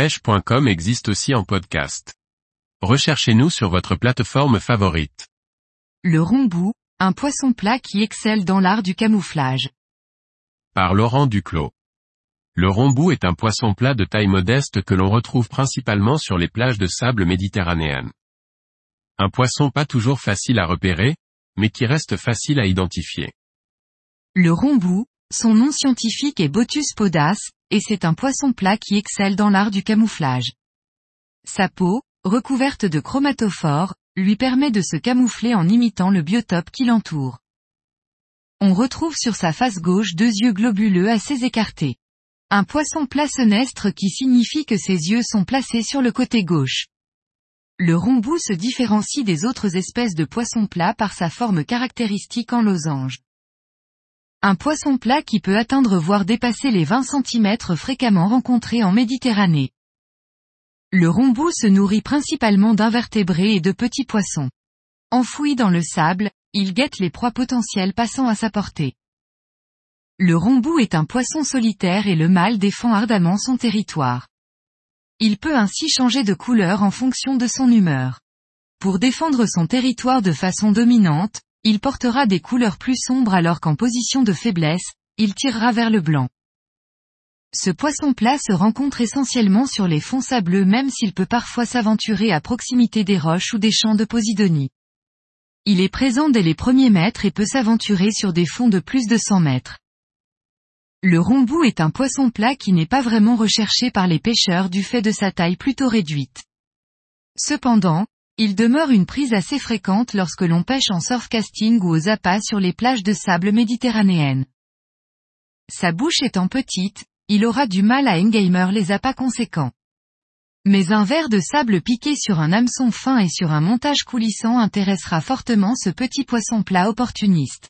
pêche.com existe aussi en podcast. Recherchez-nous sur votre plateforme favorite. Le rombou, un poisson plat qui excelle dans l'art du camouflage. Par Laurent Duclos. Le rombou est un poisson plat de taille modeste que l'on retrouve principalement sur les plages de sable méditerranéennes. Un poisson pas toujours facile à repérer, mais qui reste facile à identifier. Le rombou, son nom scientifique est Botus podas, et c'est un poisson plat qui excelle dans l'art du camouflage. Sa peau, recouverte de chromatophores, lui permet de se camoufler en imitant le biotope qui l'entoure. On retrouve sur sa face gauche deux yeux globuleux assez écartés. Un poisson plat senestre qui signifie que ses yeux sont placés sur le côté gauche. Le rombou se différencie des autres espèces de poissons plats par sa forme caractéristique en losange. Un poisson plat qui peut atteindre voire dépasser les 20 cm fréquemment rencontré en Méditerranée. Le rombou se nourrit principalement d'invertébrés et de petits poissons. Enfoui dans le sable, il guette les proies potentielles passant à sa portée. Le rombou est un poisson solitaire et le mâle défend ardemment son territoire. Il peut ainsi changer de couleur en fonction de son humeur. Pour défendre son territoire de façon dominante, il portera des couleurs plus sombres alors qu'en position de faiblesse, il tirera vers le blanc. Ce poisson plat se rencontre essentiellement sur les fonds sableux même s'il peut parfois s'aventurer à proximité des roches ou des champs de Posidonie. Il est présent dès les premiers mètres et peut s'aventurer sur des fonds de plus de 100 mètres. Le rombou est un poisson plat qui n'est pas vraiment recherché par les pêcheurs du fait de sa taille plutôt réduite. Cependant, il demeure une prise assez fréquente lorsque l'on pêche en surfcasting ou aux appâts sur les plages de sable méditerranéennes. Sa bouche étant petite, il aura du mal à engamer les appâts conséquents. Mais un verre de sable piqué sur un hameçon fin et sur un montage coulissant intéressera fortement ce petit poisson plat opportuniste.